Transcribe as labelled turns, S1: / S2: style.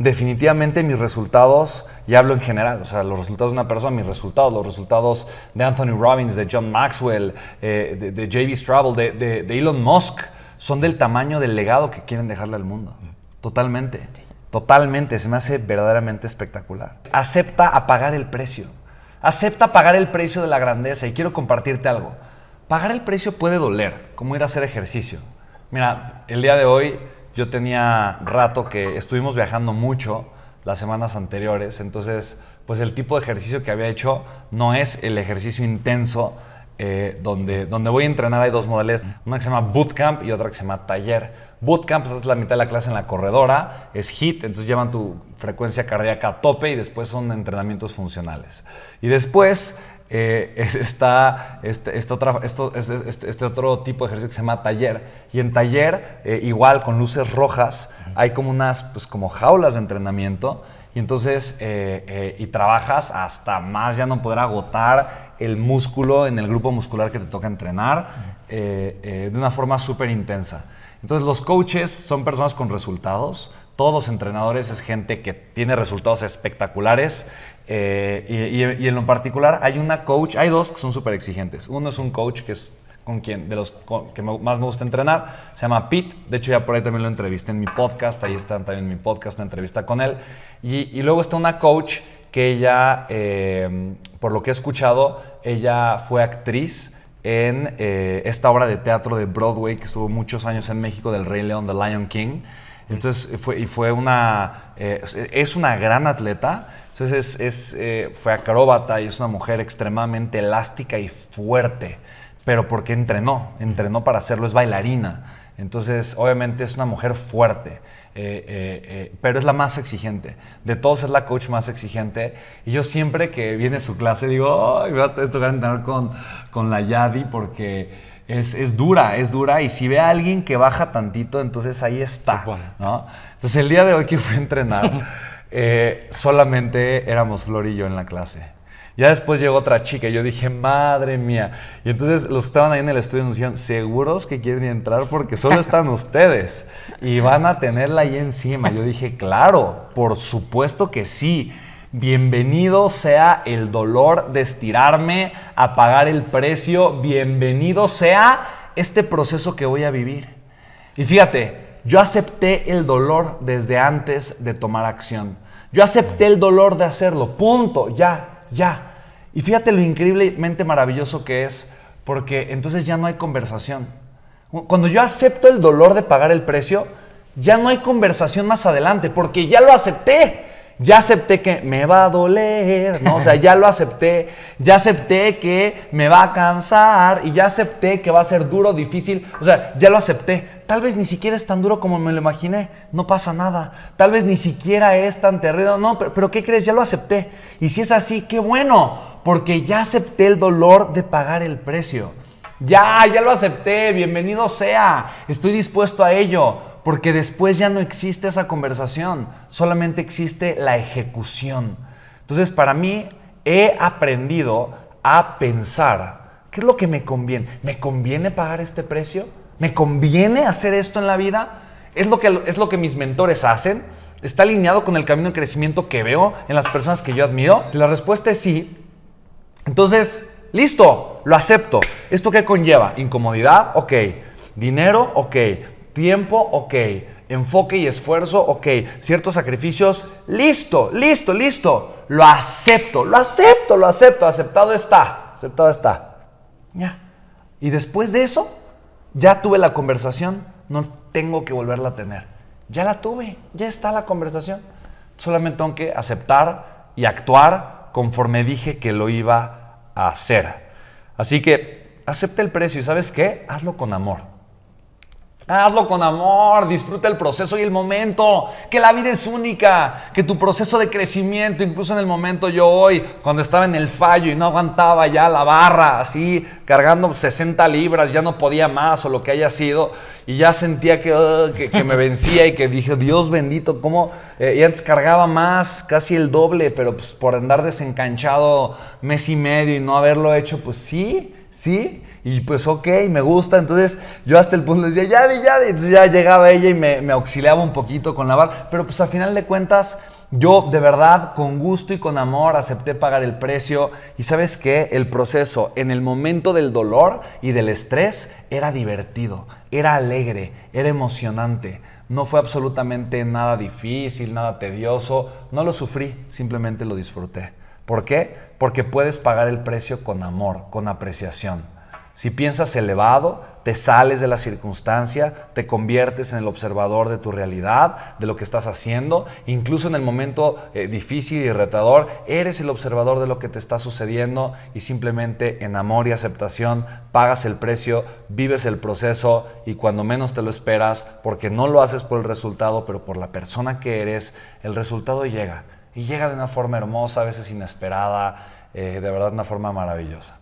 S1: definitivamente mis resultados, y hablo en general, o sea, los resultados de una persona, mis resultados, los resultados de Anthony Robbins, de John Maxwell, eh, de, de J.B. Straubel, de, Elon Musk, son del tamaño del legado que quieren dejarle al mundo. Totalmente. Totalmente. Se me hace verdaderamente espectacular. Acepta a pagar el precio. Acepta pagar el precio de la grandeza. Y quiero compartirte algo. Pagar el precio puede doler, como ir a hacer ejercicio. Mira, el día de hoy yo tenía rato que estuvimos viajando mucho las semanas anteriores. Entonces, pues el tipo de ejercicio que había hecho no es el ejercicio intenso eh, donde, donde voy a entrenar hay dos modalidades, una que se llama bootcamp y otra que se llama taller. Bootcamp pues, es la mitad de la clase en la corredora, es HIT, entonces llevan tu frecuencia cardíaca a tope y después son entrenamientos funcionales. Y después eh, está este, este, otra, esto, este, este, otro tipo de ejercicio que se llama taller. Y en taller, eh, igual con luces rojas, hay como unas pues, como jaulas de entrenamiento. Y entonces, y trabajas hasta más ya no poder agotar el músculo en el grupo muscular que te toca entrenar eh, eh, de una forma súper intensa. Entonces los coaches son personas con resultados, todos los entrenadores es gente que tiene resultados espectaculares eh, y, en lo particular hay una coach, hay dos que son súper exigentes. Uno es un coach que es con quien, de los que más me gusta entrenar, se llama Pete, de hecho ya por ahí también lo entrevisté en mi podcast, ahí está también mi podcast entrevista con él. Y, luego está una coach que ella, por lo que he escuchado, ella fue actriz en eh, esta obra de teatro de Broadway que estuvo muchos años en México del Rey León, The Lion King. Entonces fue, y fue una, eh, es una gran atleta, entonces es, eh, fue acróbata y es una mujer extremadamente elástica y fuerte, pero porque entrenó, entrenó para hacerlo, es bailarina. Entonces obviamente es una mujer fuerte. Eh, eh, eh, pero es la más exigente. De todos es la coach más exigente. Y yo siempre que viene su clase digo, voy a tocar entrenar con, con la Yadi porque es, es, dura, es dura. Y si ve a alguien que baja tantito, entonces ahí está. ¿no? Entonces el día de hoy que fui a entrenar, solamente éramos Flor y yo en la clase. Ya después llegó otra chica y yo dije, madre mía. Y entonces los que estaban ahí en el estudio nos dijeron, ¿seguros que quieren entrar? Porque solo están ustedes y van a tenerla ahí encima. Yo dije, claro, por supuesto que sí. Bienvenido sea el dolor de estirarme a pagar el precio. Bienvenido sea este proceso que voy a vivir. Y fíjate, yo acepté el dolor desde antes de tomar acción. Yo acepté el dolor de hacerlo. Punto. Ya, ya. Y fíjate lo increíblemente maravilloso que es, porque entonces ya no hay conversación. Cuando yo acepto el dolor de pagar el precio, ya no hay conversación más adelante, porque ya lo acepté ya acepté que me va a doler, ¿no? O sea, ya lo acepté, ya acepté que me va a cansar y ya acepté que va a ser duro, difícil, o sea, ya lo acepté. Tal vez ni siquiera es tan duro como me lo imaginé, no pasa nada. Tal vez ni siquiera es tan terrible, no, pero, pero ¿qué crees? Ya lo acepté. Y si es así, qué bueno, porque ya acepté el dolor de pagar el precio. Ya, ya lo acepté, bienvenido sea, estoy dispuesto a ello porque después ya no existe esa conversación, solamente existe la ejecución. Entonces, para mí, he aprendido a pensar, ¿qué es lo que me conviene? ¿Me conviene pagar este precio? ¿Me conviene hacer esto en la vida? ¿Es lo que, es lo que mis mentores hacen? ¿Está alineado con el camino de crecimiento que veo en las personas que yo admiro? Si la respuesta es sí, entonces, listo, lo acepto. ¿Esto qué conlleva? Incomodidad, ok. Dinero, ok. Tiempo, ok. Enfoque y esfuerzo, ok. Ciertos sacrificios, listo, listo, listo. Lo acepto, lo acepto, lo acepto. Aceptado está, aceptado está. Ya. Y después de eso, ya tuve la conversación, no tengo que volverla a tener. Ya la tuve, ya está la conversación. Solamente tengo que aceptar y actuar conforme dije que lo iba a hacer. Así que acepta el precio y sabes qué, hazlo con amor. Hazlo con amor, disfruta el proceso y el momento, que la vida es única, que tu proceso de crecimiento, incluso en el momento yo hoy, cuando estaba en el fallo y no aguantaba ya la barra, así, cargando 60 libras, ya no podía más o lo que haya sido, y ya sentía que, que, me vencía y que dije, Dios bendito, ¿cómo? Eh, y antes cargaba más, casi el doble, pero pues por andar desencanchado mes y medio y no haberlo hecho, pues sí, sí, y pues ok, me gusta. Entonces yo hasta el punto decía, ya, ya, ya. Entonces ya llegaba ella y me, me auxiliaba un poquito con lavar. Pero pues al final de cuentas, yo de verdad, con gusto y con amor, acepté pagar el precio. Y sabes qué, el proceso en el momento del dolor y del estrés era divertido, era alegre, era emocionante. No fue absolutamente nada difícil, nada tedioso. No lo sufrí, simplemente lo disfruté. ¿Por qué? Porque puedes pagar el precio con amor, con apreciación. Si piensas elevado, te sales de la circunstancia, te conviertes en el observador de tu realidad, de lo que estás haciendo, incluso en el momento eh, difícil y retador, eres el observador de lo que te está sucediendo y simplemente en amor y aceptación pagas el precio, vives el proceso y cuando menos te lo esperas, porque no lo haces por el resultado, pero por la persona que eres, el resultado llega y llega de una forma hermosa, a veces inesperada, eh, de verdad una forma maravillosa.